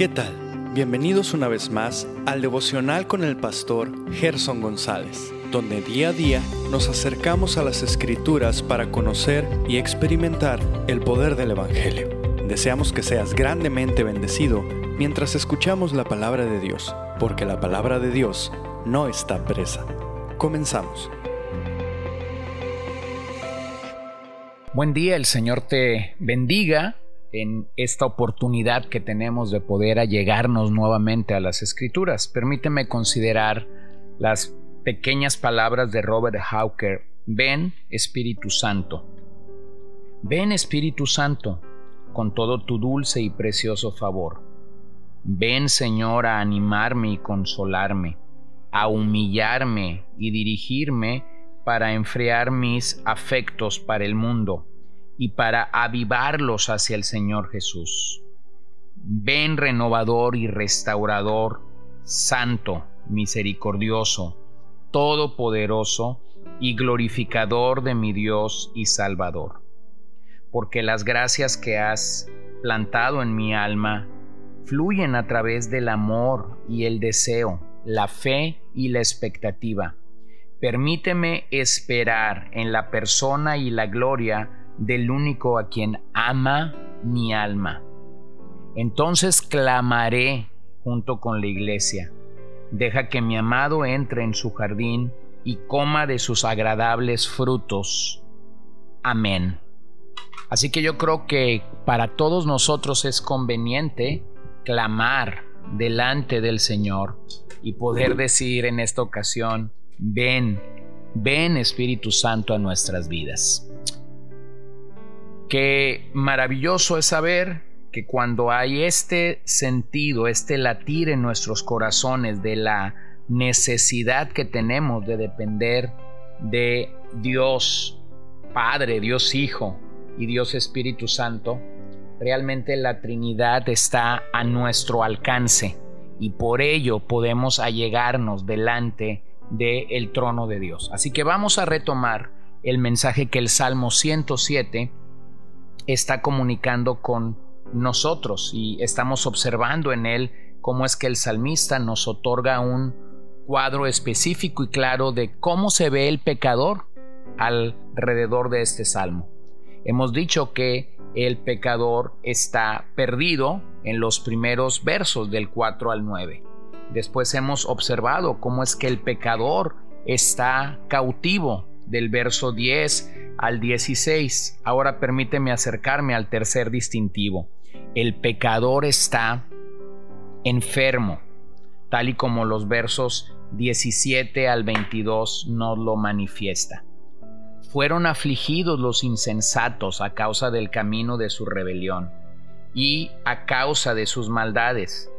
¿Qué tal? Bienvenidos una vez más al devocional con el pastor Gerson González, donde día a día nos acercamos a las escrituras para conocer y experimentar el poder del Evangelio. Deseamos que seas grandemente bendecido mientras escuchamos la palabra de Dios, porque la palabra de Dios no está presa. Comenzamos. Buen día, el Señor te bendiga en esta oportunidad que tenemos de poder allegarnos nuevamente a las escrituras. Permíteme considerar las pequeñas palabras de Robert Hawker. Ven Espíritu Santo. Ven Espíritu Santo con todo tu dulce y precioso favor. Ven Señor a animarme y consolarme, a humillarme y dirigirme para enfriar mis afectos para el mundo y para avivarlos hacia el Señor Jesús. Ven renovador y restaurador, santo, misericordioso, todopoderoso y glorificador de mi Dios y Salvador. Porque las gracias que has plantado en mi alma fluyen a través del amor y el deseo, la fe y la expectativa. Permíteme esperar en la persona y la gloria del único a quien ama mi alma. Entonces clamaré junto con la iglesia. Deja que mi amado entre en su jardín y coma de sus agradables frutos. Amén. Así que yo creo que para todos nosotros es conveniente clamar delante del Señor y poder decir en esta ocasión, ven, ven Espíritu Santo a nuestras vidas. Qué maravilloso es saber que cuando hay este sentido, este latir en nuestros corazones de la necesidad que tenemos de depender de Dios Padre, Dios Hijo y Dios Espíritu Santo, realmente la Trinidad está a nuestro alcance y por ello podemos allegarnos delante del trono de Dios. Así que vamos a retomar el mensaje que el Salmo 107 está comunicando con nosotros y estamos observando en él cómo es que el salmista nos otorga un cuadro específico y claro de cómo se ve el pecador alrededor de este salmo. Hemos dicho que el pecador está perdido en los primeros versos del 4 al 9. Después hemos observado cómo es que el pecador está cautivo del verso 10 al 16. Ahora permíteme acercarme al tercer distintivo. El pecador está enfermo, tal y como los versos 17 al 22 nos lo manifiesta. Fueron afligidos los insensatos a causa del camino de su rebelión y a causa de sus maldades.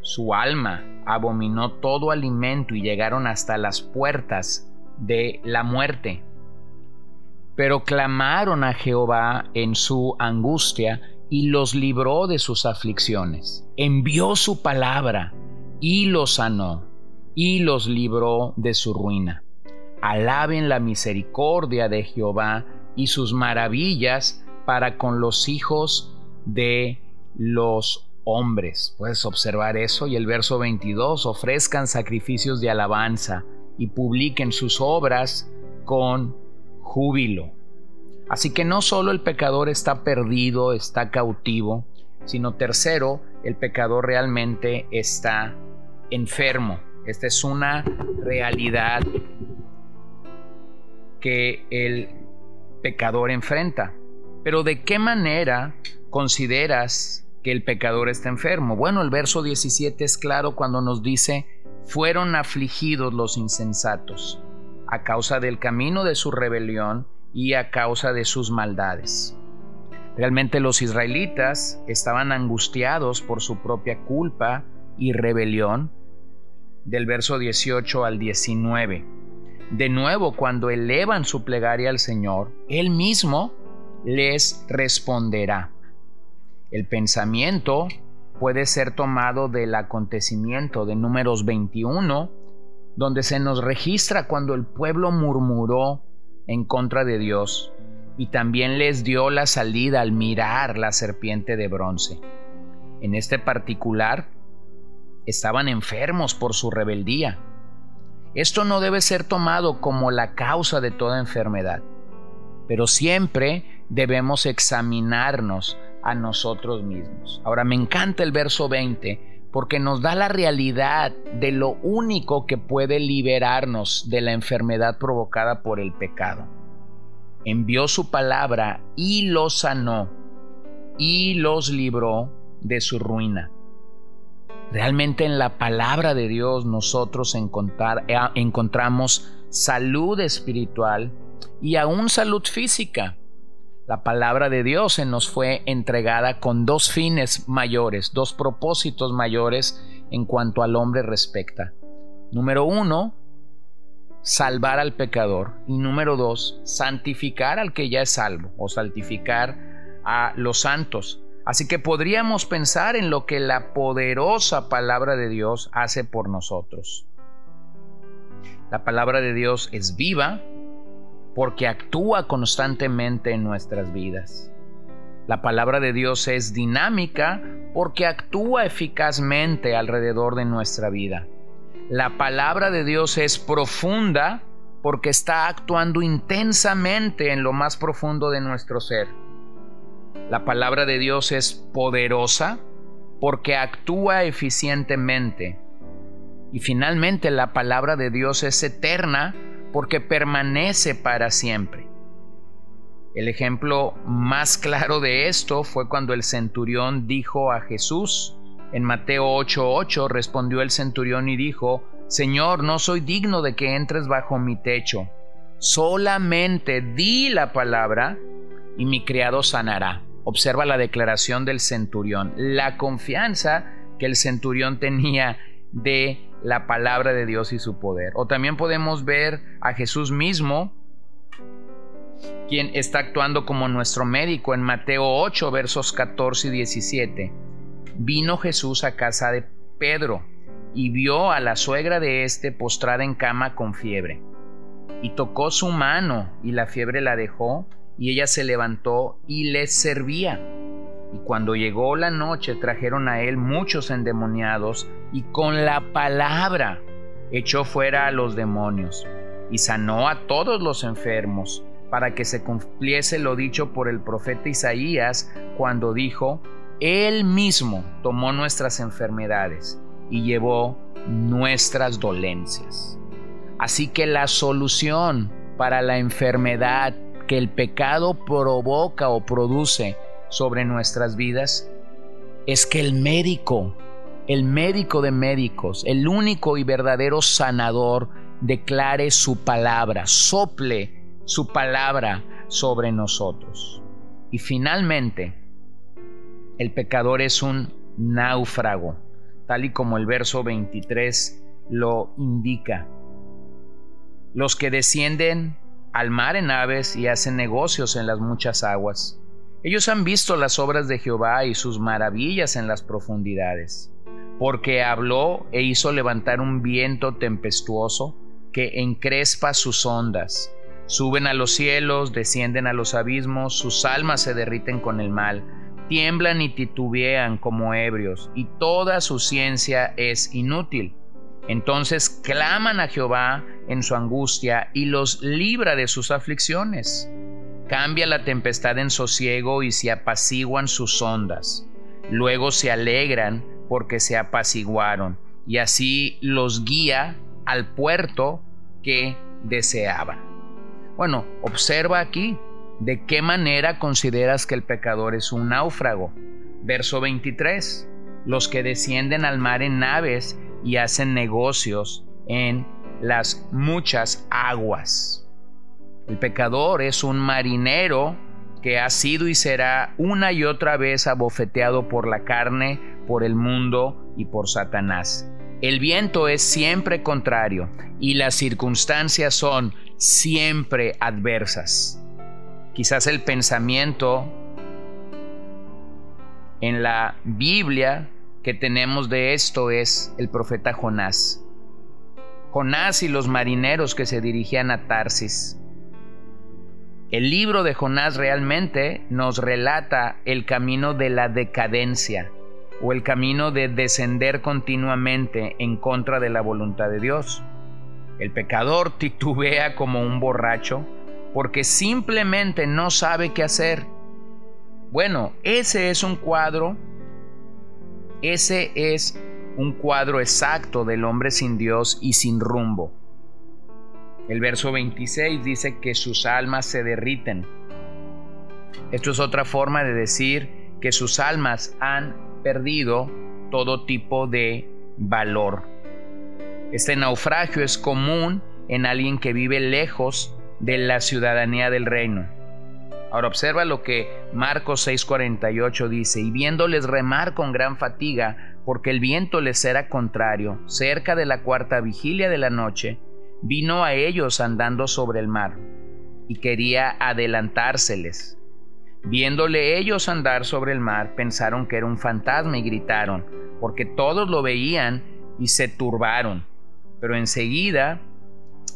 Su alma abominó todo alimento y llegaron hasta las puertas de la muerte pero clamaron a Jehová en su angustia y los libró de sus aflicciones. Envió su palabra y los sanó y los libró de su ruina. Alaben la misericordia de Jehová y sus maravillas para con los hijos de los hombres. Puedes observar eso y el verso 22, ofrezcan sacrificios de alabanza y publiquen sus obras con júbilo. Así que no solo el pecador está perdido, está cautivo, sino tercero, el pecador realmente está enfermo. Esta es una realidad que el pecador enfrenta. Pero ¿de qué manera consideras que el pecador está enfermo? Bueno, el verso 17 es claro cuando nos dice, fueron afligidos los insensatos a causa del camino de su rebelión y a causa de sus maldades. Realmente los israelitas estaban angustiados por su propia culpa y rebelión, del verso 18 al 19. De nuevo, cuando elevan su plegaria al Señor, Él mismo les responderá. El pensamiento puede ser tomado del acontecimiento de números 21 donde se nos registra cuando el pueblo murmuró en contra de Dios y también les dio la salida al mirar la serpiente de bronce. En este particular, estaban enfermos por su rebeldía. Esto no debe ser tomado como la causa de toda enfermedad, pero siempre debemos examinarnos a nosotros mismos. Ahora me encanta el verso 20 porque nos da la realidad de lo único que puede liberarnos de la enfermedad provocada por el pecado. Envió su palabra y los sanó y los libró de su ruina. Realmente en la palabra de Dios nosotros eh, encontramos salud espiritual y aún salud física. La palabra de Dios se nos fue entregada con dos fines mayores, dos propósitos mayores en cuanto al hombre respecta. Número uno, salvar al pecador. Y número dos, santificar al que ya es salvo o santificar a los santos. Así que podríamos pensar en lo que la poderosa palabra de Dios hace por nosotros. La palabra de Dios es viva porque actúa constantemente en nuestras vidas. La palabra de Dios es dinámica porque actúa eficazmente alrededor de nuestra vida. La palabra de Dios es profunda porque está actuando intensamente en lo más profundo de nuestro ser. La palabra de Dios es poderosa porque actúa eficientemente. Y finalmente la palabra de Dios es eterna porque permanece para siempre. El ejemplo más claro de esto fue cuando el centurión dijo a Jesús, en Mateo 8:8 respondió el centurión y dijo, Señor, no soy digno de que entres bajo mi techo, solamente di la palabra y mi criado sanará. Observa la declaración del centurión, la confianza que el centurión tenía de la palabra de Dios y su poder. O también podemos ver a Jesús mismo, quien está actuando como nuestro médico en Mateo 8, versos 14 y 17. Vino Jesús a casa de Pedro y vio a la suegra de éste postrada en cama con fiebre. Y tocó su mano y la fiebre la dejó y ella se levantó y les servía. Y cuando llegó la noche trajeron a él muchos endemoniados y con la palabra echó fuera a los demonios y sanó a todos los enfermos para que se cumpliese lo dicho por el profeta Isaías cuando dijo, Él mismo tomó nuestras enfermedades y llevó nuestras dolencias. Así que la solución para la enfermedad que el pecado provoca o produce sobre nuestras vidas es que el médico, el médico de médicos, el único y verdadero sanador, declare su palabra, sople su palabra sobre nosotros. Y finalmente, el pecador es un náufrago, tal y como el verso 23 lo indica. Los que descienden al mar en aves y hacen negocios en las muchas aguas. Ellos han visto las obras de Jehová y sus maravillas en las profundidades, porque habló e hizo levantar un viento tempestuoso que encrespa sus ondas. Suben a los cielos, descienden a los abismos, sus almas se derriten con el mal, tiemblan y titubean como ebrios, y toda su ciencia es inútil. Entonces claman a Jehová en su angustia y los libra de sus aflicciones. Cambia la tempestad en sosiego y se apaciguan sus ondas. Luego se alegran porque se apaciguaron y así los guía al puerto que deseaba. Bueno, observa aquí de qué manera consideras que el pecador es un náufrago. Verso 23. Los que descienden al mar en naves y hacen negocios en las muchas aguas. El pecador es un marinero que ha sido y será una y otra vez abofeteado por la carne, por el mundo y por Satanás. El viento es siempre contrario y las circunstancias son siempre adversas. Quizás el pensamiento en la Biblia que tenemos de esto es el profeta Jonás. Jonás y los marineros que se dirigían a Tarsis. El libro de Jonás realmente nos relata el camino de la decadencia, o el camino de descender continuamente en contra de la voluntad de Dios. El pecador titubea como un borracho porque simplemente no sabe qué hacer. Bueno, ese es un cuadro, ese es un cuadro exacto del hombre sin Dios y sin rumbo. El verso 26 dice que sus almas se derriten. Esto es otra forma de decir que sus almas han perdido todo tipo de valor. Este naufragio es común en alguien que vive lejos de la ciudadanía del reino. Ahora observa lo que Marcos 6:48 dice, y viéndoles remar con gran fatiga, porque el viento les era contrario, cerca de la cuarta vigilia de la noche, vino a ellos andando sobre el mar, y quería adelantárseles. Viéndole ellos andar sobre el mar, pensaron que era un fantasma y gritaron, porque todos lo veían y se turbaron. Pero enseguida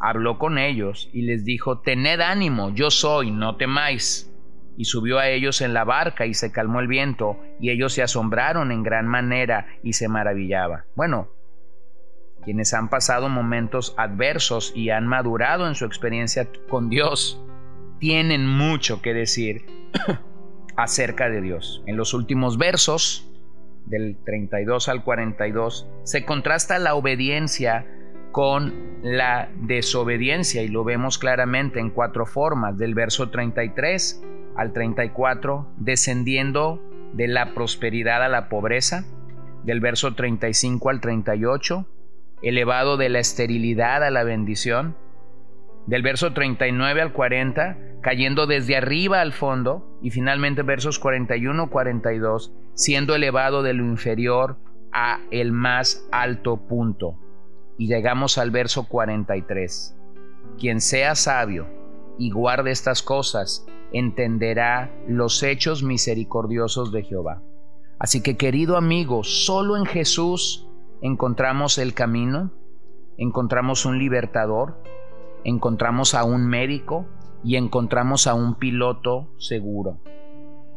habló con ellos y les dijo, Tened ánimo, yo soy, no temáis. Y subió a ellos en la barca y se calmó el viento, y ellos se asombraron en gran manera y se maravillaba. Bueno, quienes han pasado momentos adversos y han madurado en su experiencia con Dios, tienen mucho que decir acerca de Dios. En los últimos versos, del 32 al 42, se contrasta la obediencia con la desobediencia y lo vemos claramente en cuatro formas, del verso 33 al 34, descendiendo de la prosperidad a la pobreza, del verso 35 al 38, elevado de la esterilidad a la bendición, del verso 39 al 40, cayendo desde arriba al fondo, y finalmente versos 41-42, siendo elevado de lo inferior a el más alto punto. Y llegamos al verso 43. Quien sea sabio y guarde estas cosas, entenderá los hechos misericordiosos de Jehová. Así que querido amigo, solo en Jesús encontramos el camino, encontramos un libertador, encontramos a un médico y encontramos a un piloto seguro.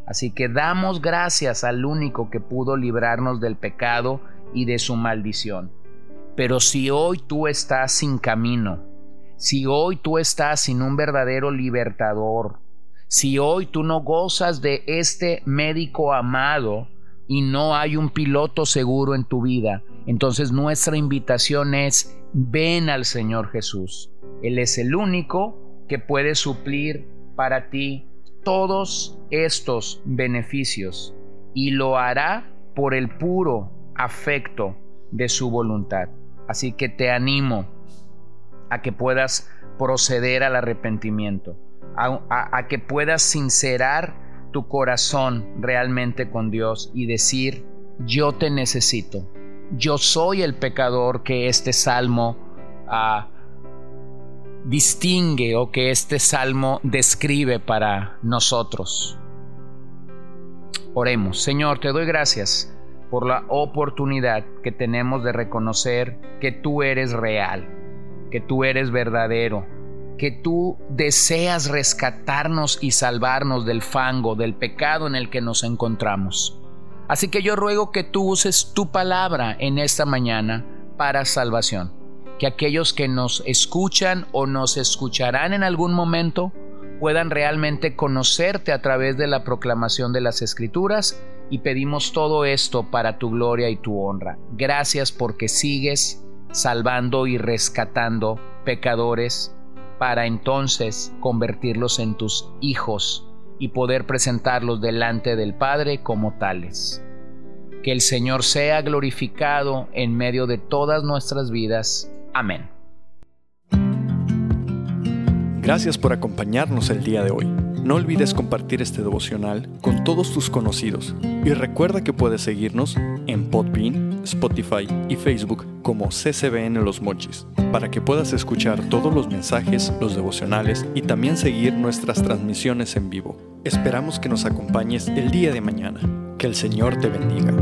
Así que damos gracias al único que pudo librarnos del pecado y de su maldición. Pero si hoy tú estás sin camino, si hoy tú estás sin un verdadero libertador, si hoy tú no gozas de este médico amado y no hay un piloto seguro en tu vida, entonces nuestra invitación es, ven al Señor Jesús. Él es el único que puede suplir para ti todos estos beneficios y lo hará por el puro afecto de su voluntad. Así que te animo a que puedas proceder al arrepentimiento, a, que puedas sincerar tu corazón realmente con Dios y decir, yo te necesito, yo soy el pecador que este salmo ah, distingue o que este salmo describe para nosotros. Oremos, Señor, te doy gracias por la oportunidad que tenemos de reconocer que tú eres real, que tú eres verdadero, que tú deseas rescatarnos y salvarnos del fango, del pecado en el que nos encontramos. Así que yo ruego que tú uses tu palabra en esta mañana para salvación, que aquellos que nos escuchan o nos escucharán en algún momento puedan realmente conocerte a través de la proclamación de las escrituras y pedimos todo esto para tu gloria y tu honra. Gracias porque sigues salvando y rescatando pecadores para entonces convertirlos en tus hijos y poder presentarlos delante del Padre como tales. Que el Señor sea glorificado en medio de todas nuestras vidas. Amén. Gracias por acompañarnos el día de hoy. No olvides compartir este devocional con todos tus conocidos y recuerda que puedes seguirnos en Podbean, Spotify y Facebook como CCBN Los Mochis para que puedas escuchar todos los mensajes, los devocionales y también seguir nuestras transmisiones en vivo. Esperamos que nos acompañes el día de mañana. Que el Señor te bendiga.